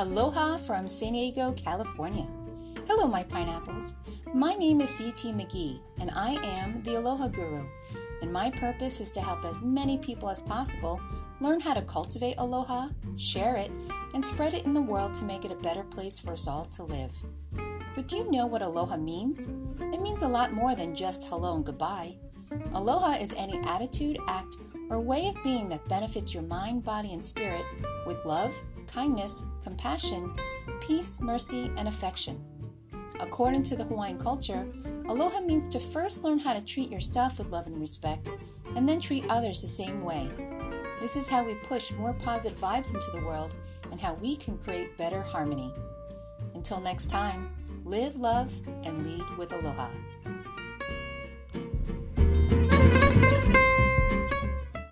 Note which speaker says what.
Speaker 1: Aloha from San Diego, California. Hello, my pineapples. My name is C.T. McGee, and I am the Aloha Guru. And my purpose is to help as many people as possible learn how to cultivate aloha, share it, and spread it in the world to make it a better place for us all to live. But do you know what aloha means? It means a lot more than just hello and goodbye. Aloha is any attitude, act, or way of being that benefits your mind, body, and spirit with love, kindness, compassion, peace, mercy, and affection. According to the Hawaiian culture, aloha means to first learn how to treat yourself with love and respect, and then treat others the same way. This is how we push more positive vibes into the world and how we can create better harmony. Until next time, live, love, and lead with aloha.